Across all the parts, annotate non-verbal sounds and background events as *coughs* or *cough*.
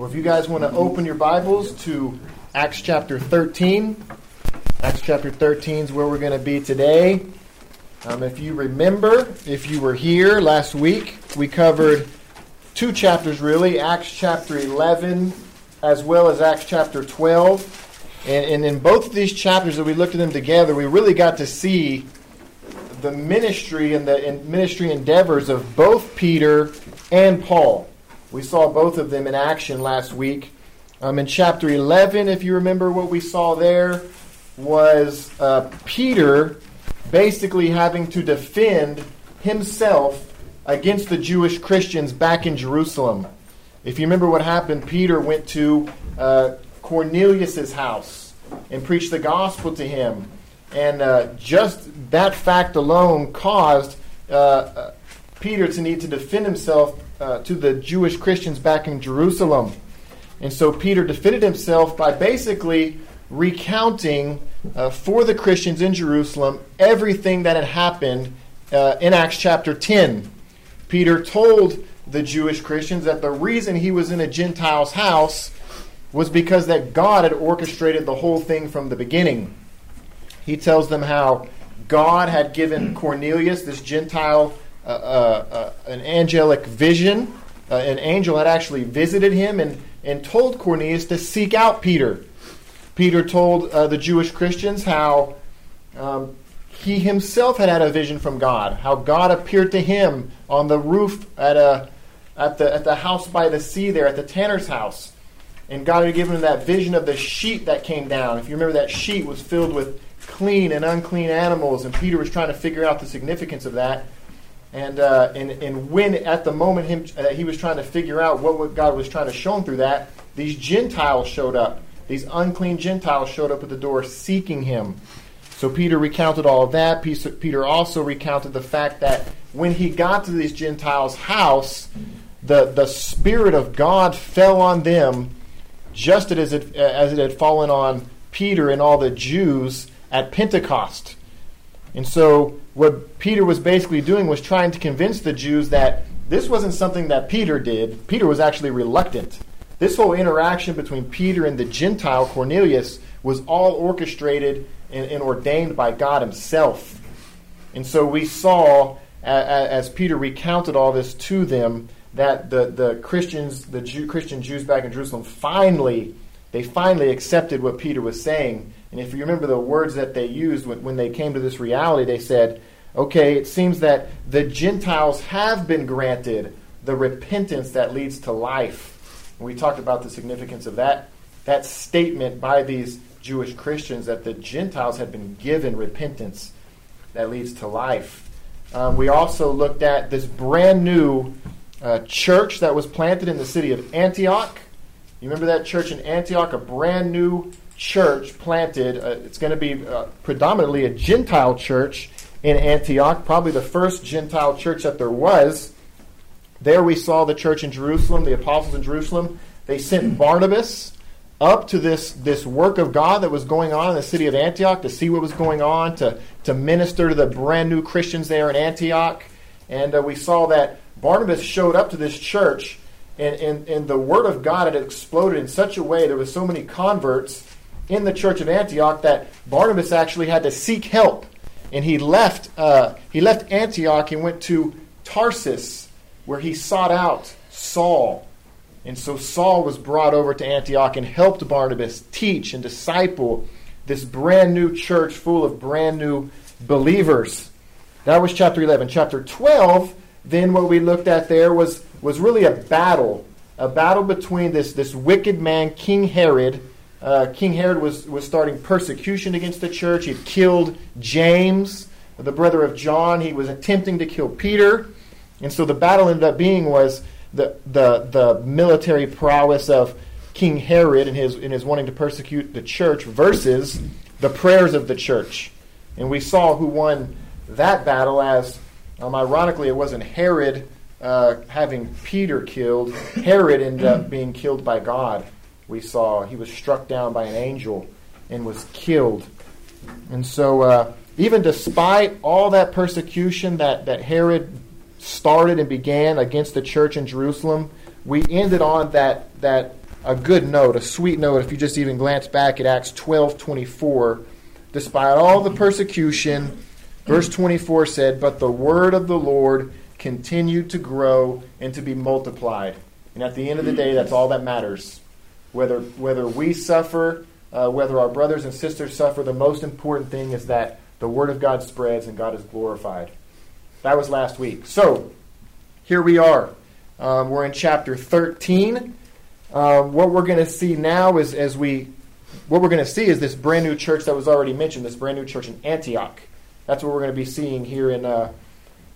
Well, if you guys want to open your Bibles to Acts chapter 13, Acts chapter 13 is where we're going to be today. Um, if you remember, if you were here last week, we covered two chapters really Acts chapter 11 as well as Acts chapter 12. And, and in both of these chapters that we looked at them together, we really got to see the ministry and the ministry endeavors of both Peter and Paul. We saw both of them in action last week. Um, in chapter 11, if you remember what we saw there, was uh, Peter basically having to defend himself against the Jewish Christians back in Jerusalem. If you remember what happened, Peter went to uh, Cornelius's house and preached the gospel to him. And uh, just that fact alone caused uh, uh Peter to need to defend himself uh, to the Jewish Christians back in Jerusalem. And so Peter defended himself by basically recounting uh, for the Christians in Jerusalem everything that had happened uh, in Acts chapter 10. Peter told the Jewish Christians that the reason he was in a Gentile's house was because that God had orchestrated the whole thing from the beginning. He tells them how God had given Cornelius, this Gentile an angelic vision. Uh, an angel had actually visited him and, and told Cornelius to seek out Peter. Peter told the Jewish Christians how um, he himself had had a vision from God, how God appeared to him on the roof at, a, at, the, at the house by the sea there, at the tanner's house. And God had given him that vision of the sheet that came down. If you remember, that sheet was filled with clean and unclean animals, and Peter was trying to figure out the significance of that. And, uh, and, and when at the moment him, uh, he was trying to figure out what God was trying to show him through that, these Gentiles showed up. These unclean Gentiles showed up at the door seeking him. So Peter recounted all of that. Peter also recounted the fact that when he got to these Gentiles' house, the, the Spirit of God fell on them just as it, as it had fallen on Peter and all the Jews at Pentecost. And so what Peter was basically doing was trying to convince the Jews that this wasn't something that Peter did. Peter was actually reluctant. This whole interaction between Peter and the Gentile Cornelius was all orchestrated and, and ordained by God Himself. And so we saw, as Peter recounted all this to them, that the, the Christians, the Jew, Christian Jews back in Jerusalem, finally, they finally accepted what Peter was saying and if you remember the words that they used when, when they came to this reality, they said, okay, it seems that the Gentiles have been granted the repentance that leads to life. And we talked about the significance of that, that statement by these Jewish Christians that the Gentiles had been given repentance that leads to life. Um, we also looked at this brand new uh, church that was planted in the city of Antioch. You remember that church in Antioch, a brand new church planted. Uh, it's going to be uh, predominantly a Gentile church in Antioch, probably the first Gentile church that there was. There we saw the church in Jerusalem, the apostles in Jerusalem. They sent Barnabas up to this, this work of God that was going on in the city of Antioch to see what was going on, to, to minister to the brand new Christians there in Antioch. And uh, we saw that Barnabas showed up to this church, and, and, and the word of God had exploded in such a way, there was so many converts in the church of Antioch that Barnabas actually had to seek help. And he left, uh, he left Antioch and went to Tarsus, where he sought out Saul. And so Saul was brought over to Antioch and helped Barnabas teach and disciple this brand new church full of brand new believers. That was chapter 11. Chapter 12, then what we looked at there was, was really a battle. A battle between this, this wicked man, King Herod, uh, King Herod was, was starting persecution against the church. He had killed James, the brother of John. He was attempting to kill Peter. And so the battle ended up being was the, the, the military prowess of King Herod and his, in his wanting to persecute the church versus the prayers of the church. And we saw who won that battle as, um, ironically, it wasn't Herod uh, having Peter killed. Herod ended up being killed by God we saw he was struck down by an angel and was killed. And so, uh, even despite all that persecution that, that Herod started and began against the church in Jerusalem, we ended on that, that a good note, a sweet note, if you just even glance back at Acts 12 24. Despite all the persecution, verse 24 said, But the word of the Lord continued to grow and to be multiplied. And at the end of the day, that's all that matters. Whether, whether we suffer, uh, whether our brothers and sisters suffer, the most important thing is that the word of God spreads and God is glorified. That was last week. So, here we are. Um, we're in chapter 13. Um, what we're going to see now is as we, what we're going to see is this brand new church that was already mentioned, this brand new church in Antioch. That's what we're going to be seeing here in, uh,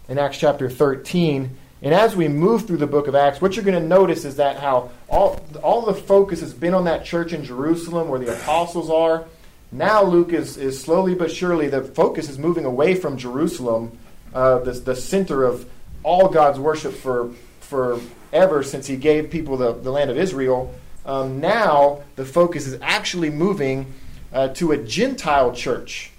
in Acts chapter 13. And as we move through the book of Acts, what you're going to notice is that how all, all the focus has been on that church in Jerusalem where the apostles are. Now Luke is, is slowly but surely, the focus is moving away from Jerusalem, uh, the, the center of all God's worship for forever since he gave people the, the land of Israel. Um, now the focus is actually moving uh, to a Gentile church,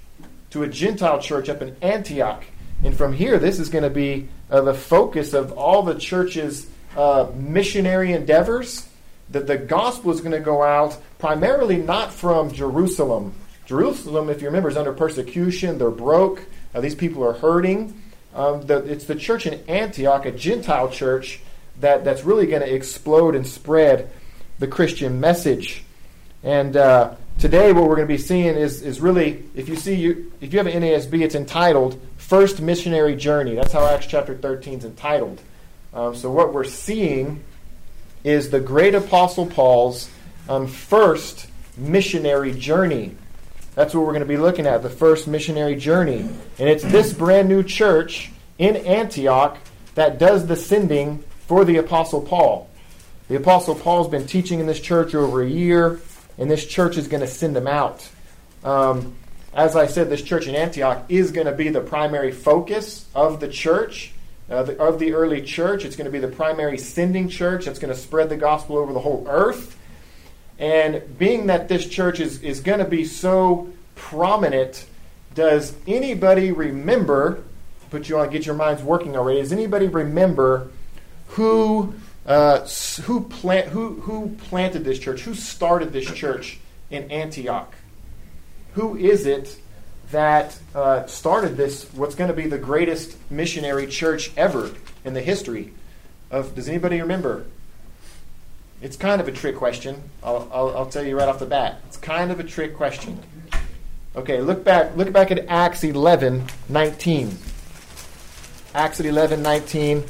to a Gentile church up in Antioch. And from here, this is going to be uh, the focus of all the church's uh, missionary endeavors. That the gospel is going to go out primarily not from Jerusalem. Jerusalem, if you remember, is under persecution. They're broke. Uh, these people are hurting. Um, the, it's the church in Antioch, a Gentile church, that, that's really going to explode and spread the Christian message. And uh, today, what we're going to be seeing is, is really, if you see, you, if you have an NASB, it's entitled First Missionary Journey. That's how Acts chapter 13 is entitled. Um, so, what we're seeing is the great apostle Paul's um, first missionary journey. That's what we're going to be looking at, the first missionary journey. And it's this brand new church in Antioch that does the sending for the Apostle Paul. The Apostle Paul's been teaching in this church over a year, and this church is going to send him out. Um, as I said, this church in Antioch is going to be the primary focus of the church, uh, the, of the early church. It's going to be the primary sending church that's going to spread the gospel over the whole earth. And being that this church is, is going to be so prominent, does anybody remember? Put you on, get your minds working already. Does anybody remember who uh, who plant who who planted this church? Who started this church in Antioch? Who is it that uh, started this? What's going to be the greatest missionary church ever in the history of? Does anybody remember? It's kind of a trick question. I'll, I'll, I'll, tell you right off the bat. It's kind of a trick question. Okay, look back. Look back at Acts 11, 19. Acts 11, 19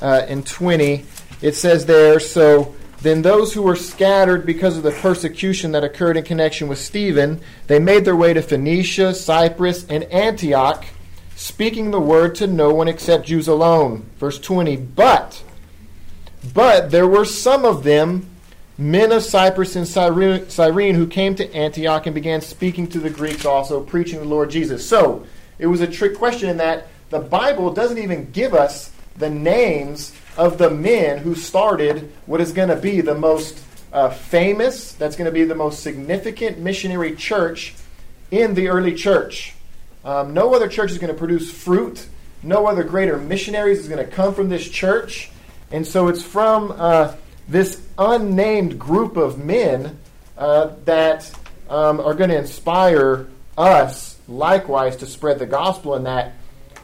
uh, and 20. It says there, so then those who were scattered because of the persecution that occurred in connection with Stephen, they made their way to Phoenicia, Cyprus, and Antioch, speaking the word to no one except Jews alone. Verse 20. But but there were some of them, men of Cyprus and Cyrene, who came to Antioch and began speaking to the Greeks also, preaching the Lord Jesus. So it was a trick question in that the Bible doesn't even give us the names of the men who started what is going to be the most uh, famous, that's going to be the most significant missionary church in the early church. Um, no other church is going to produce fruit. No other greater missionaries is going to come from this church. And so it's from uh, this unnamed group of men uh, that um, are going to inspire us likewise to spread the gospel in that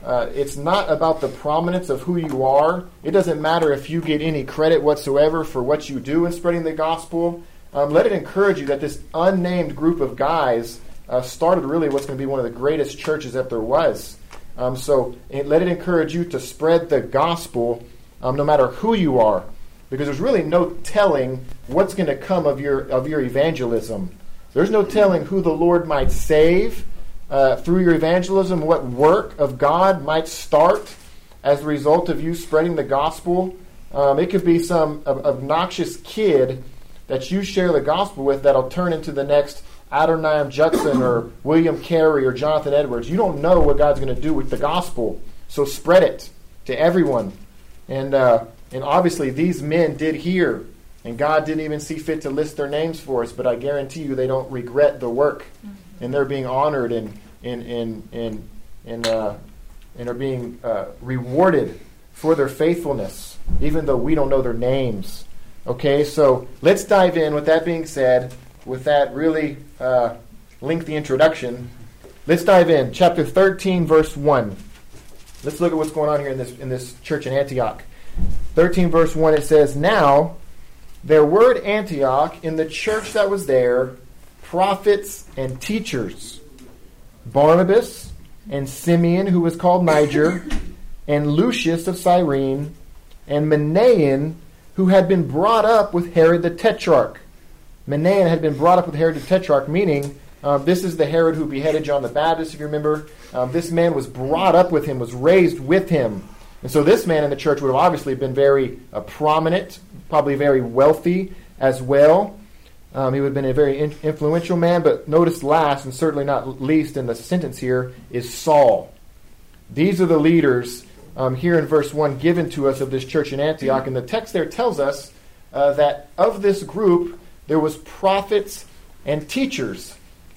uh, it's not about the prominence of who you are. It doesn't matter if you get any credit whatsoever for what you do in spreading the gospel. Um, let it encourage you that this unnamed group of guys uh, started really what's going to be one of the greatest churches that there was. Um, so it, let it encourage you to spread the gospel um, no matter who you are, because there's really no telling what's going to come of your of your evangelism. There's no telling who the Lord might save uh, through your evangelism, what work of God might start as a result of you spreading the gospel. Um, it could be some obnoxious kid that you share the gospel with that'll turn into the next Adoniram Judson or *coughs* William Carey or Jonathan Edwards. You don't know what God's going to do with the gospel, so spread it to everyone. And, uh, and obviously, these men did hear, and God didn't even see fit to list their names for us, but I guarantee you they don't regret the work. Mm-hmm. And they're being honored and, and, and, and, and, uh, and are being uh, rewarded for their faithfulness, even though we don't know their names. Okay, so let's dive in. With that being said, with that really uh, lengthy introduction, let's dive in. Chapter 13, verse 1. Let's look at what's going on here in this, in this church in Antioch. 13, verse 1, it says, Now there were at Antioch in the church that was there prophets and teachers Barnabas and Simeon, who was called Niger, and Lucius of Cyrene, and Manaen, who had been brought up with Herod the Tetrarch. Manaen had been brought up with Herod the Tetrarch, meaning uh, this is the Herod who beheaded John the Baptist, if you remember. Um, this man was brought up with him, was raised with him. And so this man in the church would have obviously been very uh, prominent, probably very wealthy as well. Um, he would have been a very in- influential man, but notice last, and certainly not least in the sentence here, is Saul. These are the leaders um, here in verse 1 given to us of this church in Antioch. And the text there tells us uh, that of this group, there was prophets and teachers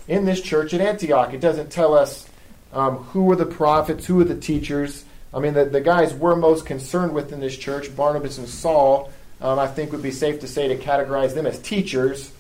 in this church at Antioch. It doesn't tell us um, who were the prophets, who were the teachers. I mean, the, the guys we're most concerned with in this church, Barnabas and Saul, um, I think would be safe to say to categorize them as teachers.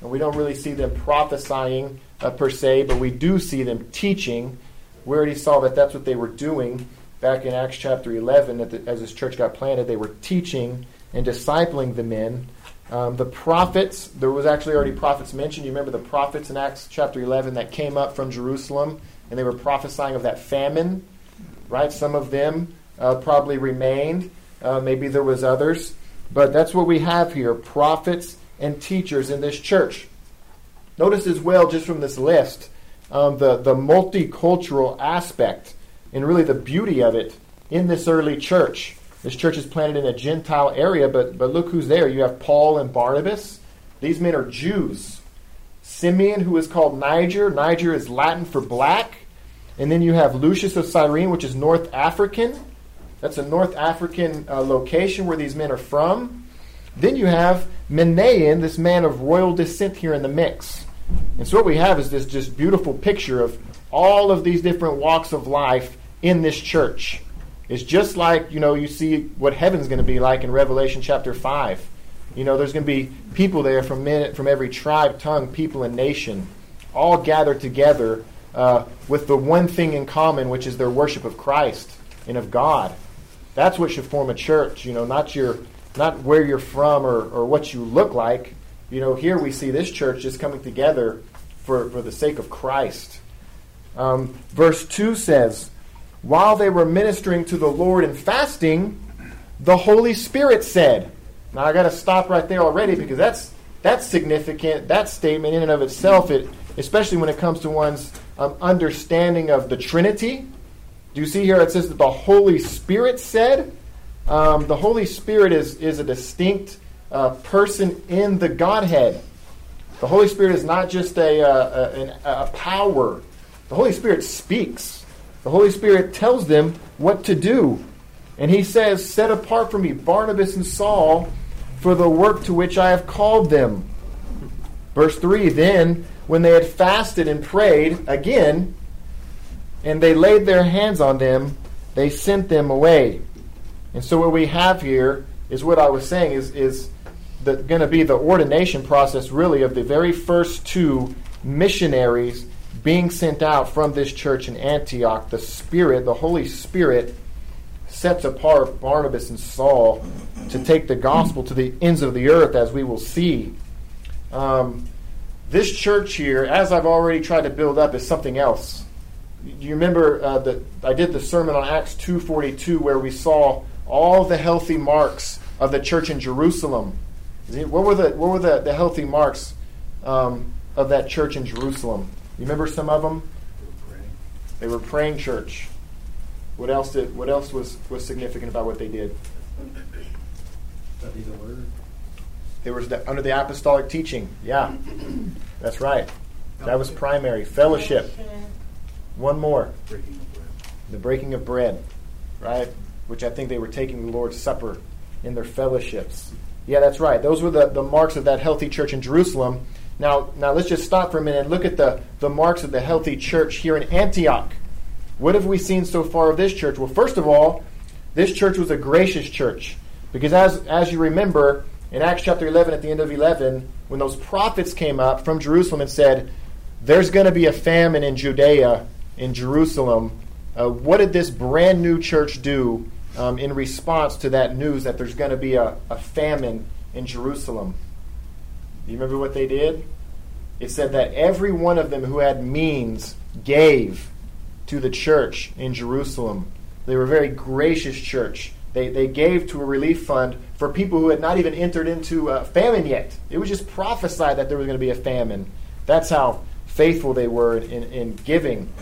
And we don't really see them prophesying uh, per se, but we do see them teaching. We already saw that that's what they were doing back in Acts chapter 11 the, as this church got planted. They were teaching and discipling the men. Um, the prophets, there was actually already prophets mentioned. You remember the prophets in Acts chapter 11 that came up from Jerusalem and they were prophesying of that famine, right? Some of them uh, probably remained. Uh, maybe there was others. But that's what we have here prophets and teachers in this church. Notice as well, just from this list, um, the, the multicultural aspect and really the beauty of it in this early church. This church is planted in a Gentile area, but, but look who's there. You have Paul and Barnabas. These men are Jews. Simeon, who is called Niger. Niger is Latin for black. And then you have Lucius of Cyrene, which is North African. That's a North African uh, location where these men are from. Then you have Manaen, this man of royal descent here in the mix. And so what we have is this just beautiful picture of all of these different walks of life in this church. It's just like, you know, you see what heaven's going to be like in Revelation chapter 5. You know, there's going to be people there from, men, from every tribe, tongue, people, and nation, all gathered together uh, with the one thing in common, which is their worship of Christ and of God. That's what should form a church, you know, not your not where you're from or, or what you look like. You know, here we see this church just coming together for, for the sake of Christ. Um, verse 2 says, While they were ministering to the Lord and fasting, the Holy Spirit said, Now I got to stop right there already because that's, that's significant. That statement in and of itself, it, especially when it comes to one's um, understanding of the Trinity. Do you see here it says that the Holy Spirit said? Um, the Holy Spirit is, is a distinct uh, person in the Godhead. The Holy Spirit is not just a, uh, a, a, power. The Holy Spirit speaks. The Holy Spirit tells them what to do. And he says, Set apart for me Barnabas and Saul for the work to which I have called them. Verse 3 Then, when they had fasted and prayed again, and they laid their hands on them, they sent them away. And so what we have here is what I was saying is is going to be the ordination process really of the very first two missionaries being sent out from this church in Antioch. The Spirit, the Holy Spirit, sets apart Barnabas and Saul to take the gospel to the ends of the earth, as we will see. Um, this church here, as I've already tried to build up, is something else. You remember uh, that I did the sermon on Acts 2:42, where we saw all the healthy marks of the church in Jerusalem. What were the, what were the, the healthy marks um, of that church in Jerusalem? You remember some of them? They were praying church. What else did? What else was, was significant about what they did? Study the word. They were under the apostolic teaching. Yeah, *coughs* that's right. That was primary fellowship. One more. Breaking of bread. The breaking of bread, right? Which I think they were taking the Lord's Supper in their fellowships. Yeah, that's right. Those were the, the marks of that healthy church in Jerusalem. Now, now let's just stop for a minute and look at the, the marks of the healthy church here in Antioch. What have we seen so far of this church? Well, first of all, this church was a gracious church. Because as, as you remember, in Acts chapter 11, at the end of 11, when those prophets came up from Jerusalem and said, There's going to be a famine in Judea, in Jerusalem, uh, what did this brand new church do um, in response to that news that there's going to be a, a famine in Jerusalem? You remember what they did? It said that every one of them who had means gave to the church in Jerusalem. They were a very gracious church. They, they gave to a relief fund for people who had not even entered into a famine yet. It was just prophesied that there was going to be a famine. That's how faithful they were in, in giving.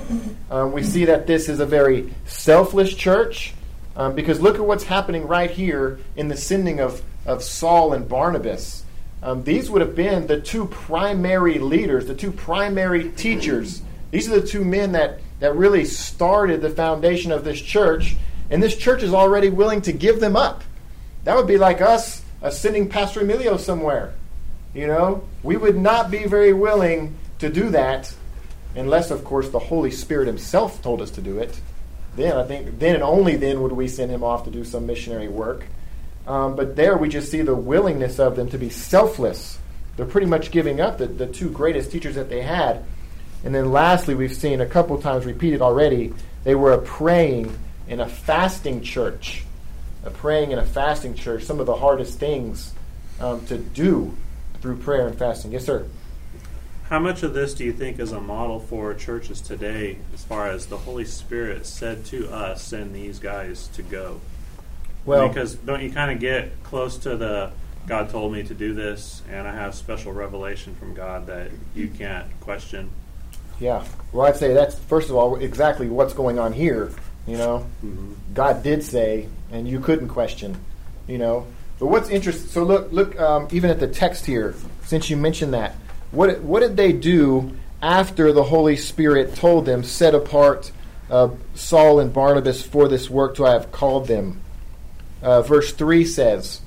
Um, we see that this is a very selfless church um, because look at what's happening right here in the sending of, of Saul and Barnabas. Um, these would have been the two primary leaders, the two primary teachers. These are the two men that, that really started the foundation of this church and this church is already willing to give them up. That would be like us sending Pastor Emilio somewhere. You know, we would not be very willing to do that unless, of course, the Holy Spirit Himself told us to do it. Then I think, then and only then would we send him off to do some missionary work. Um, but there we just see the willingness of them to be selfless. They're pretty much giving up the, the two greatest teachers that they had. And then lastly, we've seen a couple times repeated already, they were a praying and a fasting church, a praying and a fasting church, some of the hardest things um, to do through prayer and fasting. Yes, sir. How much of this do you think is a model for churches today as far as the Holy Spirit said to us, send these guys to go? Well, because don't you kind of get close to the God told me to do this, and I have special revelation from God that you can't question? Yeah. Well, I'd say that's, first of all, exactly what's going on here you know, mm-hmm. God did say, and you couldn't question. You know, but what's interesting? So look, look, um, even at the text here, since you mentioned that, what what did they do after the Holy Spirit told them, set apart uh, Saul and Barnabas for this work to I have called them? Uh, verse three says,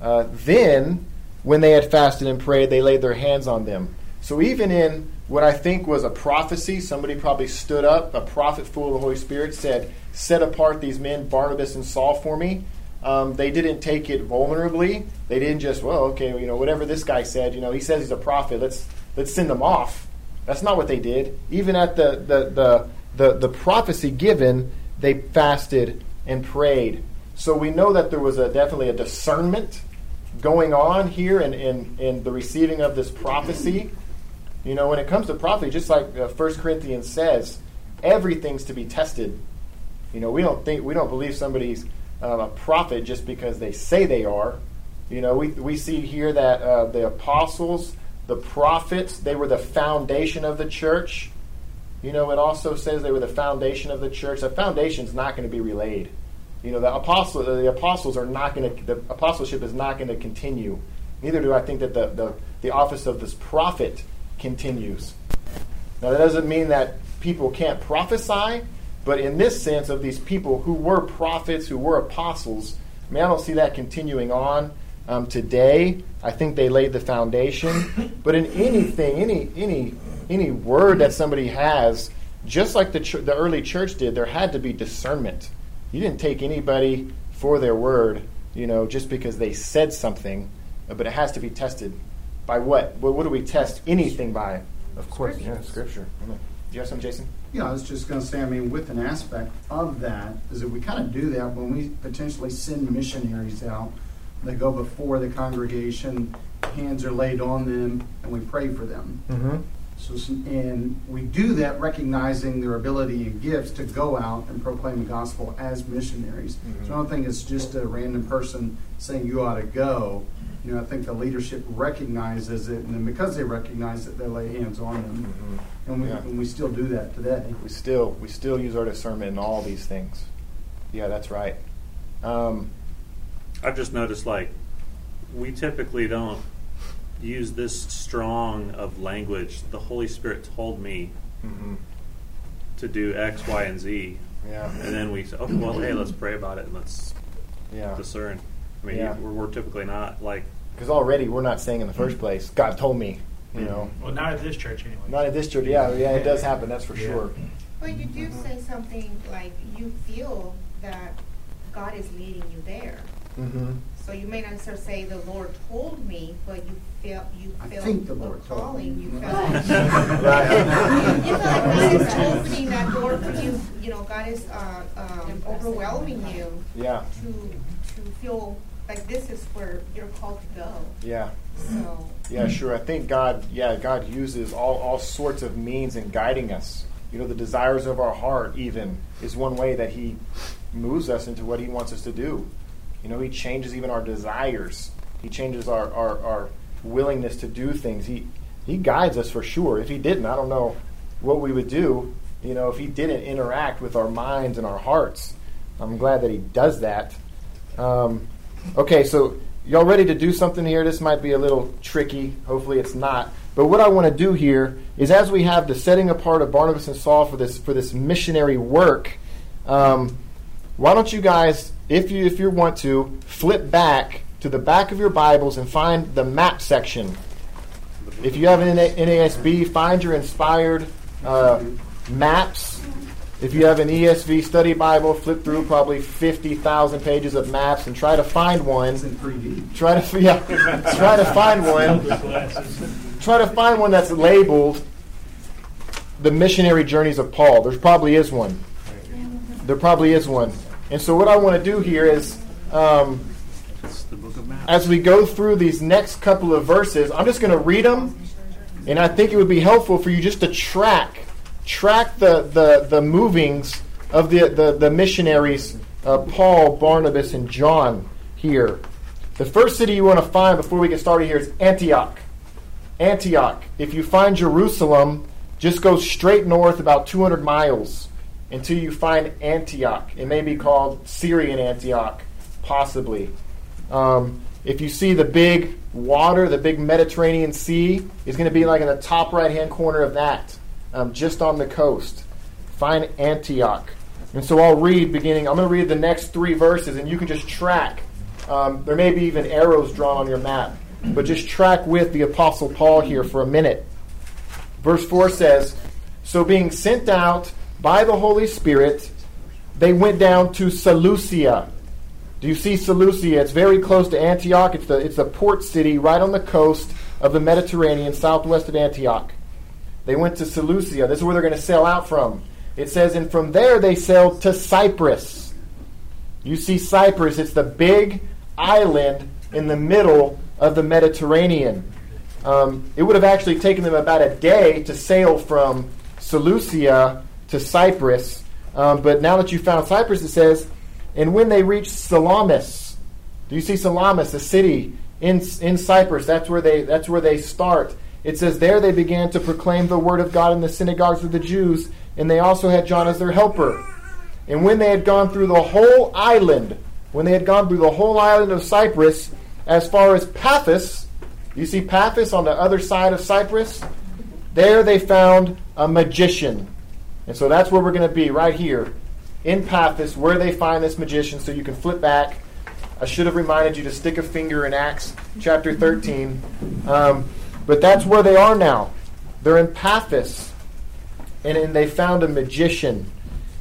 uh, then when they had fasted and prayed, they laid their hands on them. So even in what I think was a prophecy. Somebody probably stood up, a prophet full of the Holy Spirit, said, Set apart these men, Barnabas and Saul, for me. Um, they didn't take it vulnerably. They didn't just, well, okay, you know, whatever this guy said, you know, he says he's a prophet. Let's let's send them off. That's not what they did. Even at the the the the, the prophecy given, they fasted and prayed. So we know that there was a definitely a discernment going on here in, in, in the receiving of this prophecy. You know, when it comes to prophecy, just like uh, 1 Corinthians says, everything's to be tested. You know, we don't think we don't believe somebody's uh, a prophet just because they say they are. You know, we we see here that uh, the apostles, the prophets, they were the foundation of the church. You know, it also says they were the foundation of the church. The foundation is not going to be relayed. You know, the apostle, the apostles are not going to. The apostleship is not going to continue. Neither do I think that the, the the office of this prophet continues. Now, that doesn't mean that people can't prophesy, but in this sense of these people who were prophets, who were apostles, I mean, I don't see that continuing on um, today. I think they laid the foundation. But in anything, any any any word that somebody has, just like the ch- the early church did, there had to be discernment. You didn't take anybody for their word, you know, just because they said something, but it has to be tested by what? What, what do we test anything by? Of course, yeah, Scripture. Do you have some, Jason? Yeah, I was just going to say, I mean, with an aspect of that, is that we kind of do that when we potentially send missionaries out. They go before the congregation, hands are laid on them, and we pray for them. Mm-hmm. So, and we do that recognizing their ability and gifts to go out and proclaim the gospel as missionaries. Mm-hmm. So I don't think it's just a random person saying you ought to go you know, I think the leadership recognizes it, and because they recognize it, they lay hands on them, mm-hmm. and, we, yeah. and we still do that today. We still we still use our discernment in all these things. Yeah, that's right. Um, I've just noticed, like, we typically don't use this strong of language. The Holy Spirit told me mm-hmm. to do X, Y, and Z. Yeah. And then we say, oh, well, hey, let's pray about it and let's yeah. discern. I mean, yeah. we're, we're typically not like because already we're not saying in the first place, God told me, you mm-hmm. know. Well, not at this church anyway. Not at this church. Yeah, yeah, it does happen. That's for yeah. sure. But you do say something like you feel that God is leading you there. Mm-hmm. So you may not necessarily say the Lord told me, but you feel you I feel think the Lord calling. You *laughs* feel like you Right. feel like God is opening that door for you. You know, God is uh, um, overwhelming you Yeah. to to feel like this is where you're called to go. Yeah. So Yeah, sure. I think God, yeah, God uses all, all sorts of means in guiding us. You know, the desires of our heart, even, is one way that He moves us into what He wants us to do. You know, He changes even our desires. He changes our, our, our willingness to do things. He, he guides us for sure. If He didn't, I don't know what we would do, you know, if He didn't interact with our minds and our hearts. I'm glad that He does that. Um, okay, so y'all ready to do something here? This might be a little tricky. Hopefully, it's not. But what I want to do here is, as we have the setting apart of Barnabas and Saul for this for this missionary work, um, why don't you guys, if you if you want to, flip back to the back of your Bibles and find the map section. If you have an NASB, find your inspired uh, maps. If you have an ESV study Bible, flip through probably 50,000 pages of maps and try to find one. It's in 3D. Try to yeah, *laughs* try to find one. Try to find one that's labeled the missionary journeys of Paul. There probably is one. There probably is one. And so what I want to do here is um, It's the book of maps. as we go through these next couple of verses, I'm just going to read them, and I think it would be helpful for you just to track track the the, the movings of the the, the missionaries, uh, Paul, Barnabas, and John here. The first city you want to find before we get started here is Antioch. Antioch. If you find Jerusalem, just go straight north about 200 miles until you find Antioch. It may be called Syrian Antioch, possibly. Um, if you see the big water, the big Mediterranean Sea, is going to be like in the top right hand corner of that, um, just on the coast. Find Antioch. And so I'll read beginning, I'm going to read the next three verses, and you can just track. Um, there may be even arrows drawn on your map, but just track with the Apostle Paul here for a minute. Verse 4 says, So being sent out by the Holy Spirit, they went down to Seleucia. Do you see Seleucia? It's very close to Antioch. It's the, it's a port city right on the coast of the Mediterranean, southwest of Antioch. They went to Seleucia. This is where they're going to sail out from. It says, and from there they sailed to Cyprus. You see Cyprus, it's the big island in the middle of the Mediterranean. Um, it would have actually taken them about a day to sail from Seleucia to Cyprus. Um, but now that you found Cyprus, it says, and when they reached Salamis, do you see Salamis, a city in, in Cyprus? That's where they that's where they start. It says there they began to proclaim the word of God in the synagogues of the Jews, and they also had John as their helper. And when they had gone through the whole island, when they had gone through the whole island of Cyprus, as far as Paphos, you see Paphos on the other side of Cyprus? There they found a magician. And so that's where we're going to be, right here in Paphos, where they find this magician. So you can flip back. I should have reminded you to stick a finger in Acts chapter 13. Um, but that's where they are now. They're in Paphos. And, and they found a magician.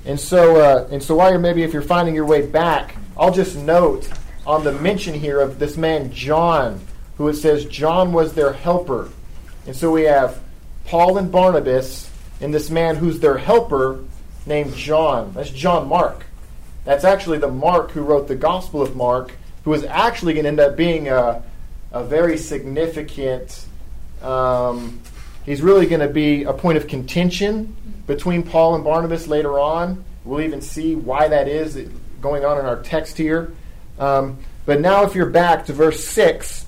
And so, uh, and so while you're maybe if you're finding your way back, I'll just note on the mention here of this man John, who it says John was their helper. And so we have Paul and Barnabas, and this man who's their helper named John. That's John Mark. That's actually the Mark who wrote the Gospel of Mark, who is actually going to end up being a, a very significant. Um, he's really going to be a point of contention between Paul and Barnabas later on. We'll even see why that is going on in our text here. Um, but now, if you're back to verse 6,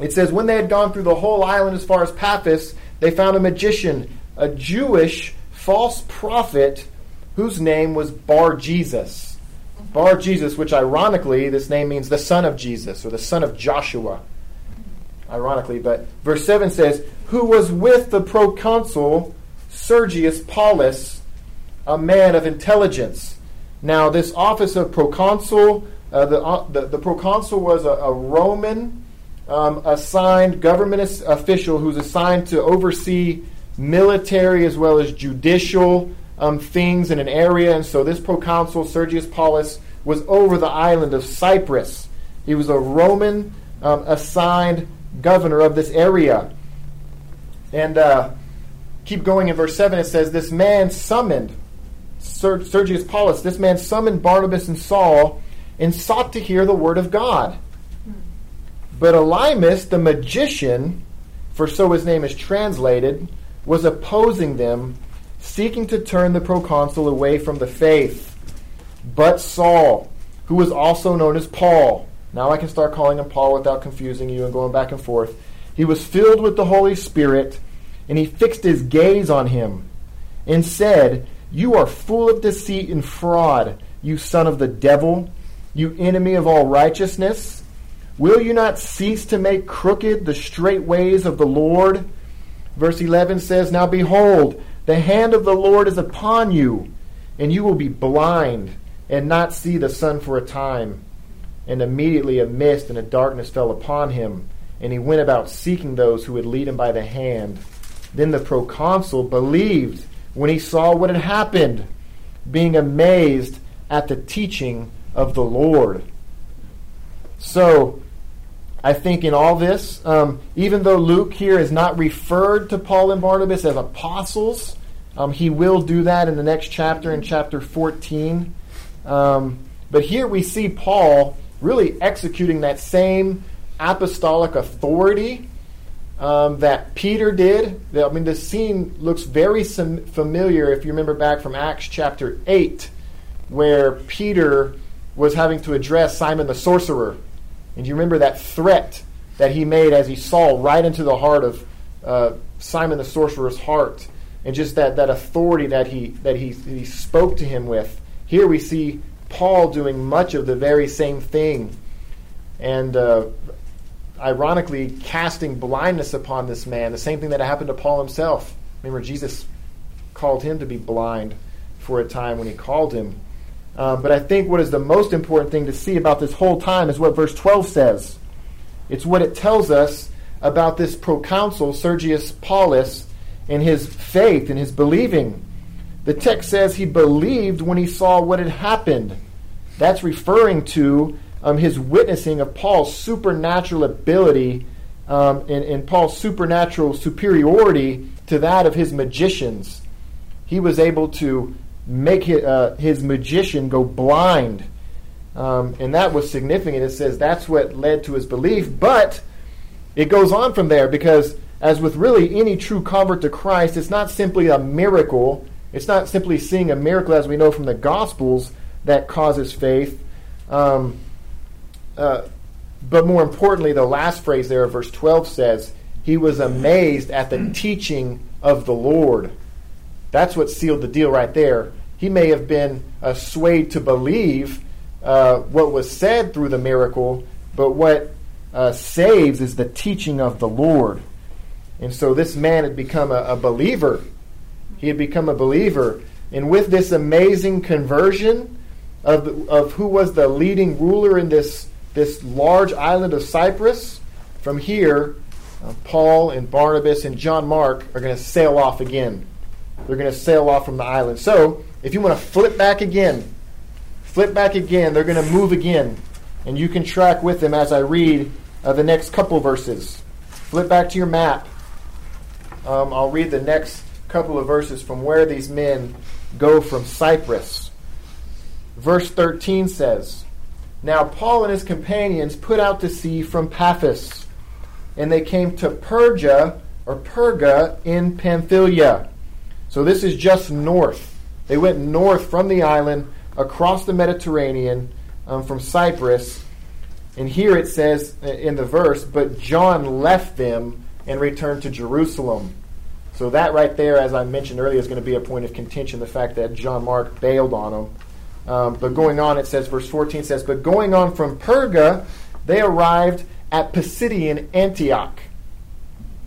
it says, When they had gone through the whole island as far as Paphos, they found a magician, a Jewish false prophet, whose name was Bar Jesus. Bar Jesus, which ironically, this name means the son of Jesus or the son of Joshua. Ironically, but verse 7 says, Who was with the proconsul Sergius Paulus, a man of intelligence. Now, this office of proconsul, uh, the, uh, the, the, proconsul was a, a Roman um, assigned government official who's assigned to oversee military as well as judicial um, things in an area. And so this proconsul, Sergius Paulus, was over the island of Cyprus. He was a Roman um, assigned governor of this area. And uh, keep going in verse 7, it says, This man summoned, Ser- Sergius Paulus, this man summoned Barnabas and Saul and sought to hear the word of God. But Elymas, the magician, for so his name is translated, was opposing them, seeking to turn the proconsul away from the faith. But Saul, who was also known as Paul, now I can start calling him Paul without confusing you and going back and forth. He was filled with the Holy Spirit, and he fixed his gaze on him and said, You are full of deceit and fraud, you son of the devil, you enemy of all righteousness. Will you not cease to make crooked the straight ways of the Lord? Verse 11 says, Now behold, the hand of the Lord is upon you, and you will be blind and not see the sun for a time. And immediately a mist and a darkness fell upon him, and he went about seeking those who would lead him by the hand. Then the proconsul believed when he saw what had happened, being amazed at the teaching of the Lord. So, I think in all this, um, even though Luke here is not referred to Paul and Barnabas as apostles, um, he will do that in the next chapter, in chapter 14. Um, but here we see Paul really executing that same apostolic authority um, that Peter did. I mean, this scene looks very sim- familiar if you remember back from Acts chapter 8, where Peter was having to address Simon the sorcerer. And you remember that threat that he made as he saw right into the heart of uh, Simon the sorcerer's heart, and just that, that authority that he that he, he spoke to him with. Here we see Paul doing much of the very same thing, and uh, ironically casting blindness upon this man. The same thing that happened to Paul himself. Remember, Jesus called him to be blind for a time when he called him. Um, but I think what is the most important thing to see about this whole time is what verse 12 says. It's what it tells us about this proconsul, Sergius Paulus, and his faith and his believing. The text says he believed when he saw what had happened. That's referring to um, his witnessing of Paul's supernatural ability um, and, and Paul's supernatural superiority to that of his magicians. He was able to make his, uh, his magician go blind. Um, and that was significant. It says that's what led to his belief. But it goes on from there because, as with really any true convert to Christ, it's not simply a miracle. It's not simply seeing a miracle, as we know from the Gospels, that causes faith. Um, uh, but more importantly, the last phrase there verse 12 says, He was amazed at the teaching of the Lord. That's what sealed the deal right there. He may have been uh, swayed to believe uh, what was said through the miracle, but what uh, saves is the teaching of the Lord. And so this man had become a, a believer. He had become a believer. And with this amazing conversion of, of who was the leading ruler in this, this large island of Cyprus, from here, uh, Paul and Barnabas and John Mark are going to sail off again. They're going to sail off from the island. So, if you want to flip back again, flip back again, they're going to move again. And you can track with them as I read uh, the next couple verses. Flip back to your map. Um, I'll read the next couple of verses from where these men go from Cyprus. Verse 13 says, Now Paul and his companions put out to sea from Paphos, and they came to Perga or Perga in Pamphylia so this is just north. They went north from the island across the Mediterranean um, from Cyprus. And here it says uh, in the verse, but John left them and returned to Jerusalem. So that right there, as I mentioned earlier, is going to be a point of contention, the fact that John Mark bailed on them. Um, but going on, it says, verse 14 says, But going on from Perga, they arrived at Pisidian Antioch.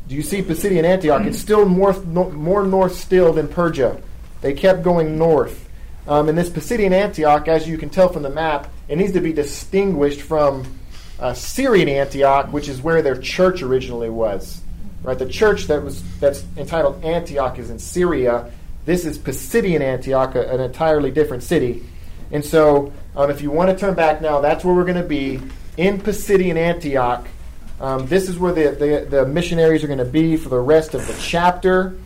Do you see Pisidian Antioch? It's still more, more north still than Perga. They kept going north. Um, and this Pisidian Antioch, as you can tell from the map, it needs to be distinguished from uh, Syrian Antioch, which is where their church originally was. Right, the church that was that's entitled Antioch is in Syria. This is Pisidian Antioch, an entirely different city. And so, um, if you want to turn back now, that's where we're going to be. in Pisidian Antioch. Um, this is where the, the, the missionaries are going to be for the rest of the chapter.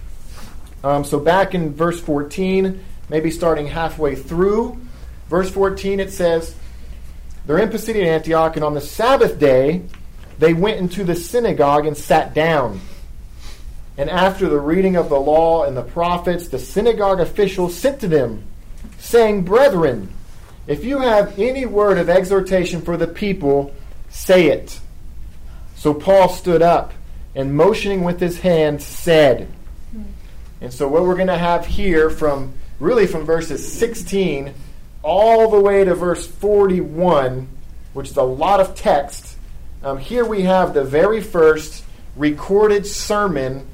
Um, so, back in verse 14, maybe starting halfway through, verse 14, it says, They're in Pisidian Antioch, and on the Sabbath day, they went into the synagogue and sat down. And after the reading of the law and the prophets, the synagogue officials sent to them, saying, Brethren, if you have any word of exhortation for the people, say it. So Paul stood up and motioning with his hand said, and so what we're going to have here from really from verses 16 all the way to verse 41, which is a lot of text, um, here we have the very first recorded sermon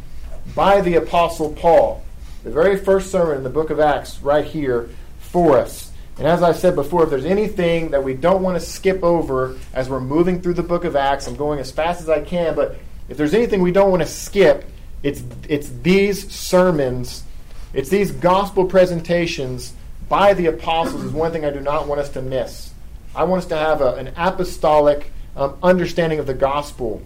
by the Apostle Paul. The very first sermon in the book of Acts, right here for us. And as I said before, if there's anything that we don't want to skip over as we're moving through the book of Acts, I'm going as fast as I can, but if there's anything we don't want to skip, it's, it's these sermons, it's these gospel presentations by the apostles, is one thing I do not want us to miss. I want us to have a, an apostolic um, understanding of the gospel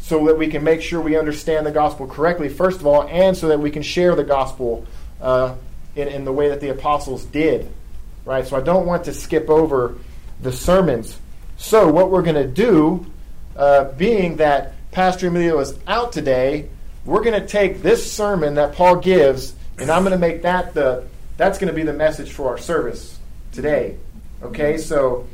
so that we can make sure we understand the gospel correctly, first of all, and so that we can share the gospel uh, in, in the way that the apostles did right? So I don't want to skip over the sermons. So what we're going to do, uh, being that Pastor Emilio is out today, we're going to take this sermon that Paul gives, and I'm going to make that the that's going to be the message for our service today. Okay, so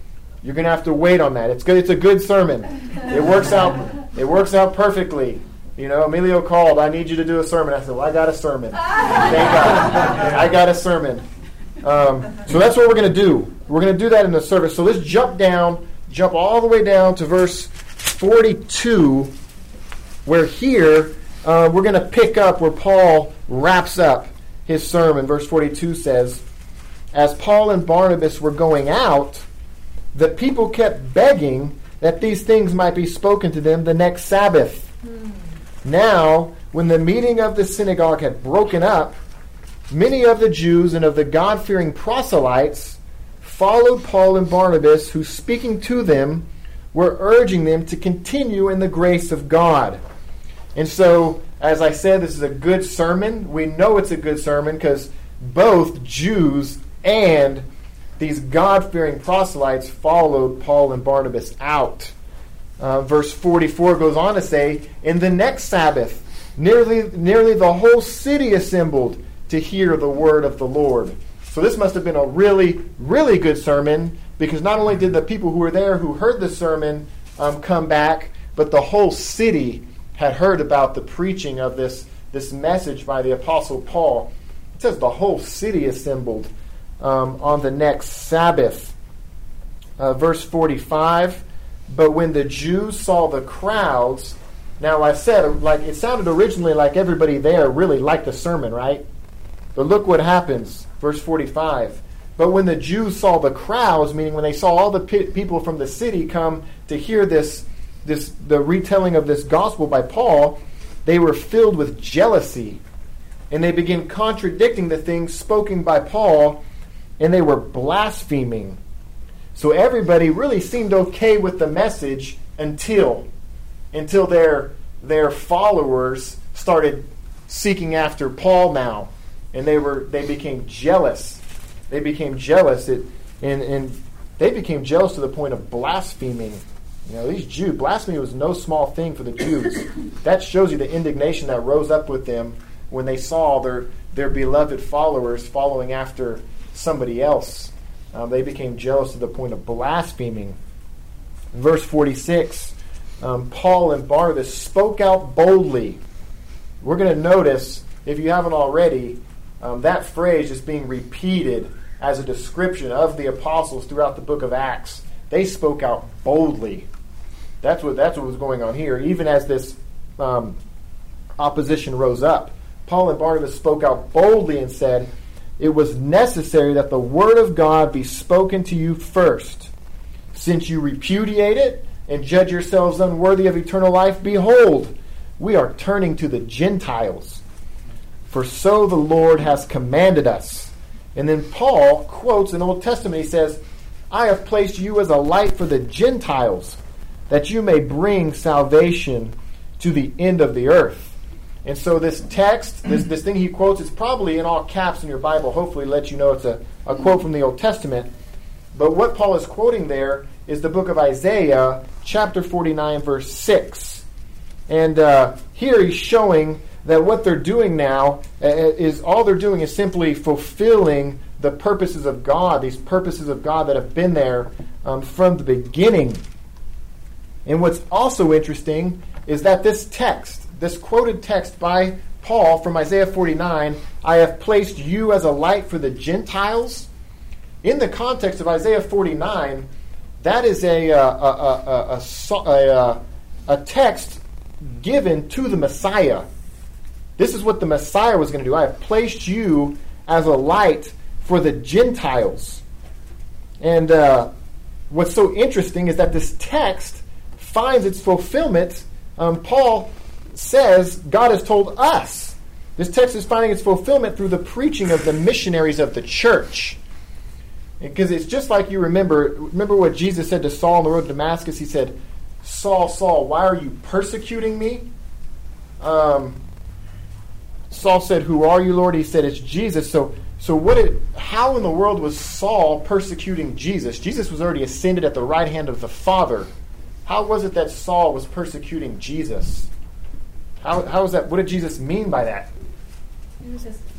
you're going to have to wait on that. It's good. It's a good sermon. It works out. It works out perfectly. You know, Emilio called. I need you to do a sermon. I said, "Well, I got a sermon. Thank God, I got a sermon." Um, so that's what we're going to do. We're going to do that in the service. So let's jump down, jump all the way down to verse 42, where here uh, we're going to pick up where Paul wraps up his sermon. Verse 42 says, As Paul and Barnabas were going out, the people kept begging that these things might be spoken to them the next Sabbath. Hmm. Now, when the meeting of the synagogue had broken up, Many of the Jews and of the God fearing proselytes followed Paul and Barnabas, who, speaking to them, were urging them to continue in the grace of God. And so, as I said, this is a good sermon. We know it's a good sermon because both Jews and these God fearing proselytes followed Paul and Barnabas out. Uh, verse 44 goes on to say, In the next Sabbath, nearly, nearly the whole city assembled to hear the word of the Lord. So this must have been a really, really good sermon because not only did the people who were there who heard the sermon um, come back, but the whole city had heard about the preaching of this, this message by the Apostle Paul. It says the whole city assembled um, on the next Sabbath. Uh, verse 45 But when the Jews saw the crowds, now I said, like it sounded originally like everybody there really liked the sermon, right? But look what happens, verse 45. But when the Jews saw the crowds, meaning when they saw all the people from the city come to hear this, this the retelling of this gospel by Paul, they were filled with jealousy. And they began contradicting the things spoken by Paul, and they were blaspheming. So everybody really seemed okay with the message until until their their followers started seeking after Paul now and they were they became jealous. They became jealous. It, and, and they became jealous to the point of blaspheming. You know, these Jews, blasphemy was no small thing for the Jews. *coughs* that shows you the indignation that rose up with them when they saw their, their beloved followers following after somebody else. Um, they became jealous to the point of blaspheming. Verse 46 um, Paul and Barnabas spoke out boldly. We're going to notice, if you haven't already, um, that phrase is being repeated as a description of the apostles throughout the book of Acts. They spoke out boldly. That's what that's what was going on here. Even as this um, opposition rose up, Paul and Barnabas spoke out boldly and said, "It was necessary that the word of God be spoken to you first. Since you repudiate it and judge yourselves unworthy of eternal life, behold, we are turning to the Gentiles." For so the Lord has commanded us. And then Paul quotes an Old Testament. He says, I have placed you as a light for the Gentiles, that you may bring salvation to the end of the earth. And so this text, this, this thing he quotes, it's probably in all caps in your Bible, hopefully let you know it's a, a quote from the Old Testament. But what Paul is quoting there is the book of Isaiah, chapter 49, verse 6. And uh, here he's showing that what they're doing now uh, is all they're doing is simply fulfilling the purposes of God, these purposes of God that have been there um, from the beginning. And what's also interesting is that this text, this quoted text by Paul from Isaiah 49, I have placed you as a light for the Gentiles. In the context of Isaiah 49, that is a, uh, a, a, a, a text given to the Messiah. This is what the Messiah was going to do. I have placed you as a light for the Gentiles. And uh, what's so interesting is that this text finds its fulfillment. Um, Paul says God has told us. This text is finding its fulfillment through the preaching of the missionaries of the church. Because it's just like you remember, remember what Jesus said to Saul on the road to Damascus? He said, Saul, Saul, why are you persecuting me? Um, Saul said, Who are you, Lord? He said, It's Jesus. So, so what it, how in the world was Saul persecuting Jesus? Jesus was already ascended at the right hand of the Father. How was it that Saul was persecuting Jesus? How, how is that? What did Jesus mean by that?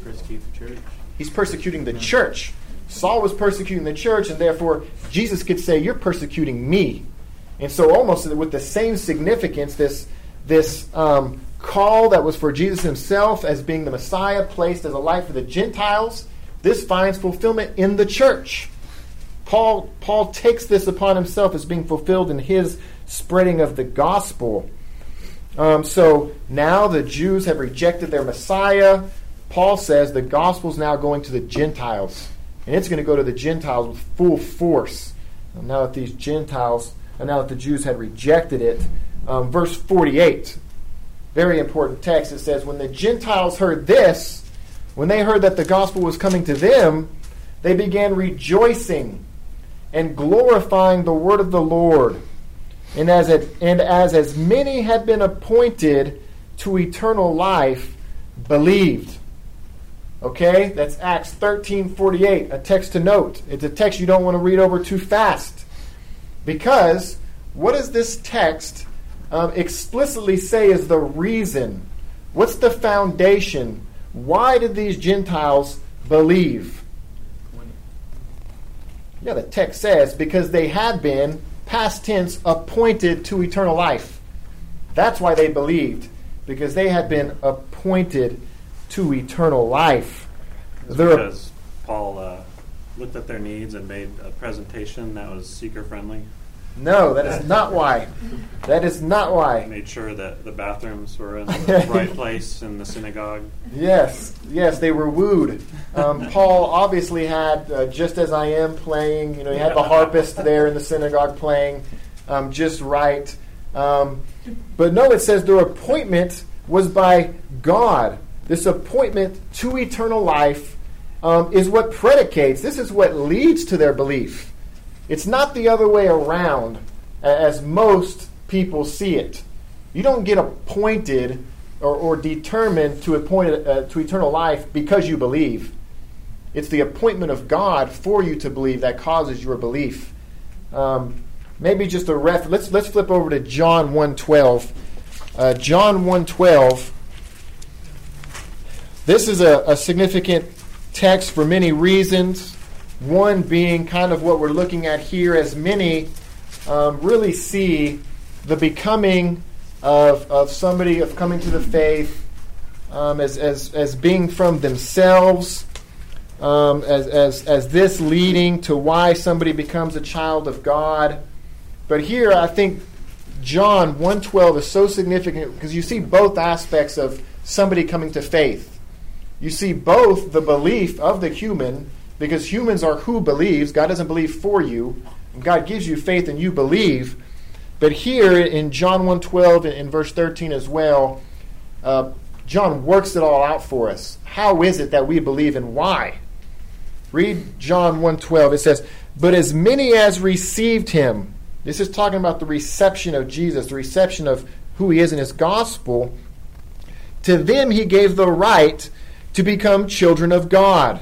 Persecute the church. He's persecuting the church. Saul was persecuting the church, and therefore Jesus could say, You're persecuting me. And so, almost with the same significance, this, this um, call that was for Jesus himself as being the Messiah, placed as a light for the Gentiles, this finds fulfillment in the church. Paul, Paul takes this upon himself as being fulfilled in his spreading of the gospel. Um, so now the Jews have rejected their Messiah. Paul says the gospel is now going to the Gentiles. And it's going to go to the Gentiles with full force. Now that these Gentiles, and now that the Jews had rejected it. Um, verse 48, very important text. It says, When the Gentiles heard this, when they heard that the gospel was coming to them, they began rejoicing and glorifying the word of the Lord. And as, it, and as as many had been appointed to eternal life, believed. Okay, that's Acts 13:48, a text to note. It's a text you don't want to read over too fast. Because what does this text um, explicitly say is the reason? What's the foundation? Why did these Gentiles believe? Yeah, the text says because they had been, past tense, appointed to eternal life. That's why they believed, because they had been appointed to eternal life. because Paul uh, looked at their needs and made a presentation that was seeker friendly. No, that is not why. That is not why. Made sure that the bathrooms were in the *laughs* right place in the synagogue. Yes, yes, they were wooed. Um, Paul obviously had uh, "Just as I Am" playing. You know, he had the harpist *laughs* there in the synagogue playing um, just right. Um, but no, it says their appointment was by God. This appointment to eternal life um, is what predicates. This is what leads to their belief. It's not the other way around, as most people see it. You don't get appointed or, or determined to appoint uh, to eternal life because you believe. It's the appointment of God for you to believe that causes your belief. Um, maybe just a ref. Let's let's flip over to John one twelve. Uh, John one twelve. This is a, a significant text for many reasons. One being kind of what we're looking at here, as many um, really see the becoming of, of somebody, of coming to the faith, um, as, as, as being from themselves, um, as, as, as this leading to why somebody becomes a child of God. But here, I think John 112 is so significant because you see both aspects of somebody coming to faith. You see both the belief of the human because humans are who believes. God doesn't believe for you. God gives you faith and you believe. But here in John 1.12 and in verse 13 as well, uh, John works it all out for us. How is it that we believe and why? Read John 1:12. It says, "But as many as received him." This is talking about the reception of Jesus, the reception of who he is in his gospel. To them he gave the right to become children of God,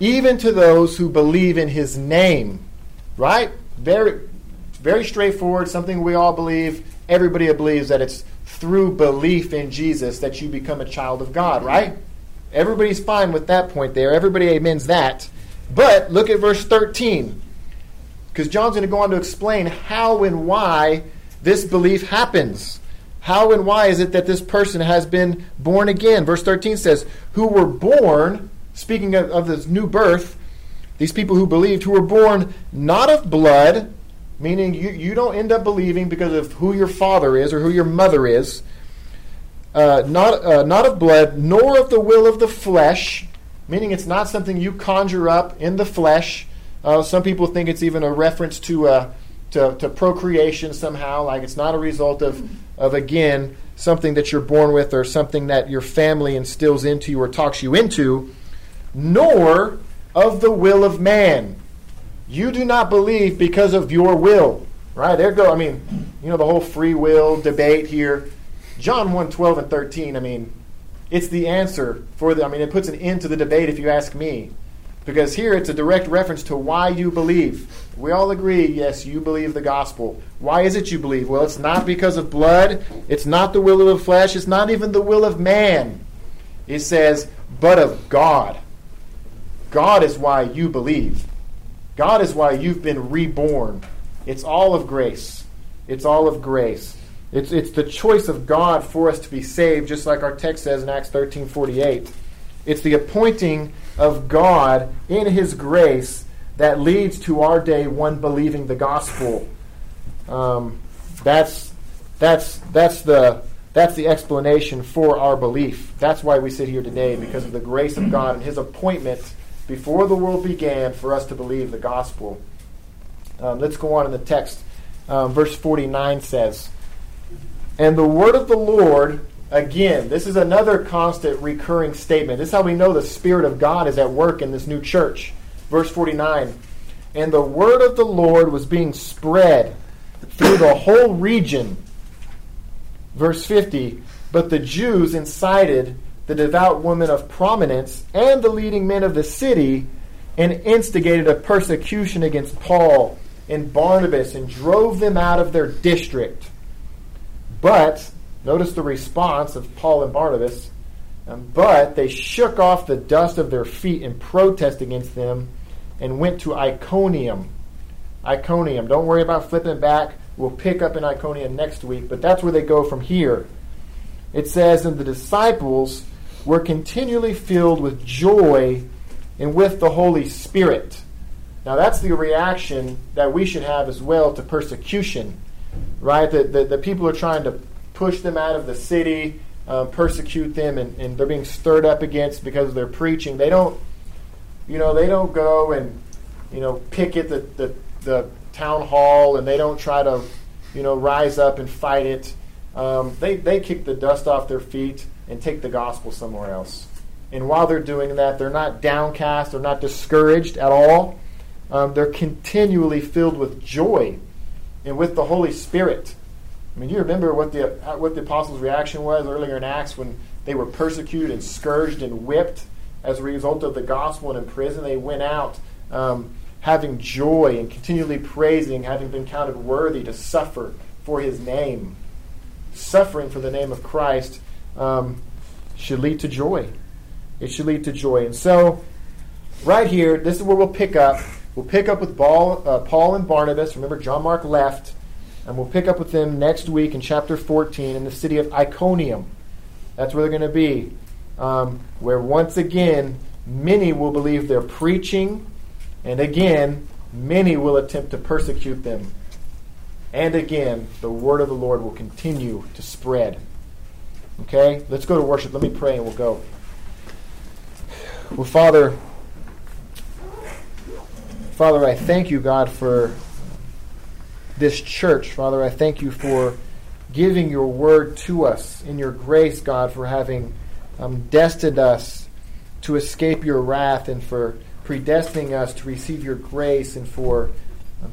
even to those who believe in his name. Right? Very very straightforward, something we all believe. Everybody believes that it's through belief in Jesus that you become a child of God, right? Everybody's fine with that point there. Everybody amends that. But look at verse 13. Because John's going to go on to explain how and why this belief happens. How and why is it that this person has been born again? Verse 13 says, Who were born, speaking of, of this new birth, these people who believed, who were born not of blood, meaning you, you don't end up believing because of who your father is or who your mother is, uh, not, uh, not of blood, nor of the will of the flesh, meaning it's not something you conjure up in the flesh. Uh, some people think it's even a reference to, uh, to, to procreation somehow, like it's not a result of, of, again, something that you're born with or something that your family instills into you or talks you into, nor of the will of man. You do not believe because of your will. Right? There go. I mean, you know, the whole free will debate here. John 1 12 and 13, I mean, it's the answer for the, I mean, it puts an end to the debate if you ask me. Because here it's a direct reference to why you believe. We all agree, yes, you believe the gospel. Why is it you believe? Well, it's not because of blood, it's not the will of the flesh, it's not even the will of man. It says, but of God. God is why you believe. God is why you've been reborn. It's all of grace. It's all of grace. It's, it's the choice of God for us to be saved, just like our text says in Acts 13 48. It's the appointing of God in His grace that leads to our day one believing the gospel. Um, that's, that's, that's, the, that's the explanation for our belief. That's why we sit here today, because of the grace of God and His appointment before the world began for us to believe the gospel. Um, let's go on in the text. Um, verse 49 says, And the word of the Lord, again, this is another constant recurring statement. This is how we know the Spirit of God is at work in this new church. Verse 49 And the word of the Lord was being spread through the whole region. Verse 50 But the Jews incited the devout women of prominence, and the leading men of the city, and instigated a persecution against Paul and Barnabas and drove them out of their district. But, notice the response of Paul and Barnabas, um, but they shook off the dust of their feet in protest against them and went to Iconium. Iconium. Don't worry about flipping back. We'll pick up in Iconium next week, but that's where they go from here. It says, And the disciples were continually filled with joy and with the Holy Spirit. Now, that's the reaction that we should have as well to persecution, right? That the, the, people are trying to push them out of the city, uh, persecute them, and, and they're being stirred up against because of their preaching. They don't, you know, they don't go and, you know, picket the, the, the town hall and they don't try to, you know, rise up and fight it. Um, they, they kick the dust off their feet and take the gospel somewhere else. And while they're doing that, they're not downcast, they're not discouraged at all. Um, they're continually filled with joy and with the Holy Spirit. I mean, you remember what the what the apostles' reaction was earlier in Acts when they were persecuted and scourged and whipped as a result of the gospel and in prison. They went out um, having joy and continually praising, having been counted worthy to suffer for His name, suffering for the name of Christ um, should lead to joy. It should lead to joy. And so, right here, this is where we'll pick up. We'll pick up with Paul, uh, Paul and Barnabas. Remember, John Mark left. And we'll pick up with them next week in chapter 14 in the city of Iconium. That's where they're going to be. Um, where once again, many will believe their preaching. And again, many will attempt to persecute them. And again, the word of the Lord will continue to spread. Okay? Let's go to worship. Let me pray and we'll go. Well, Father, Father, I thank you, God, for this church. Father, I thank you for giving your word to us in your grace, God, for having um, destined us to escape your wrath and for predestining us to receive your grace and for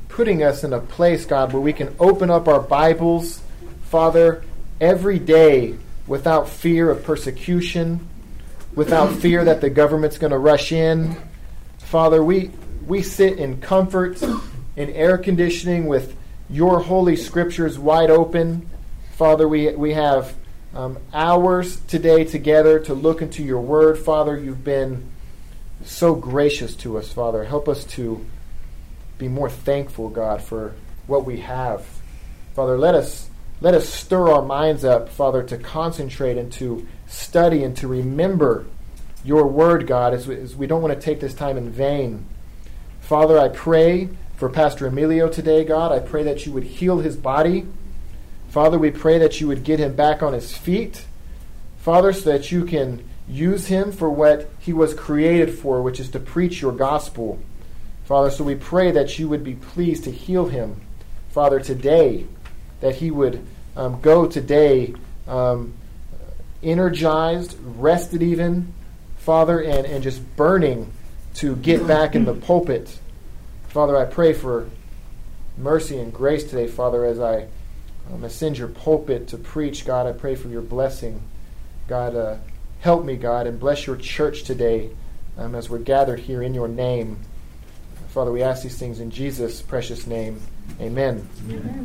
putting us in a place, God, where we can open up our Bibles, Father, every day without fear of persecution, without fear that the government's going to rush in. Father, we, we sit in comfort, in air conditioning with your holy scriptures wide open. Father, we, we have um, hours today together to look into your word. Father, you've been so gracious to us, Father. Help us to be more thankful, God, for what we have. Father, let us let us stir our minds up, Father, to concentrate and to study and to remember your word, God, as we, as we don't want to take this time in vain. Father, I pray for Pastor Emilio today, God. I pray that you would heal his body. Father, we pray that you would get him back on his feet. Father, so that you can use him for what he was created for, which is to preach your gospel. Father, so we pray that you would be pleased to heal him, Father, today, that he would um, go today um, energized, rested even, Father, and, and just burning to get back in the pulpit. Father, I pray for mercy and grace today, Father, as I um, ascend your pulpit to preach. God, I pray for your blessing. God, uh, help me, God, and bless your church today um, as we're gathered here in your name. Father, we ask these things in Jesus' precious name. Amen. Amen.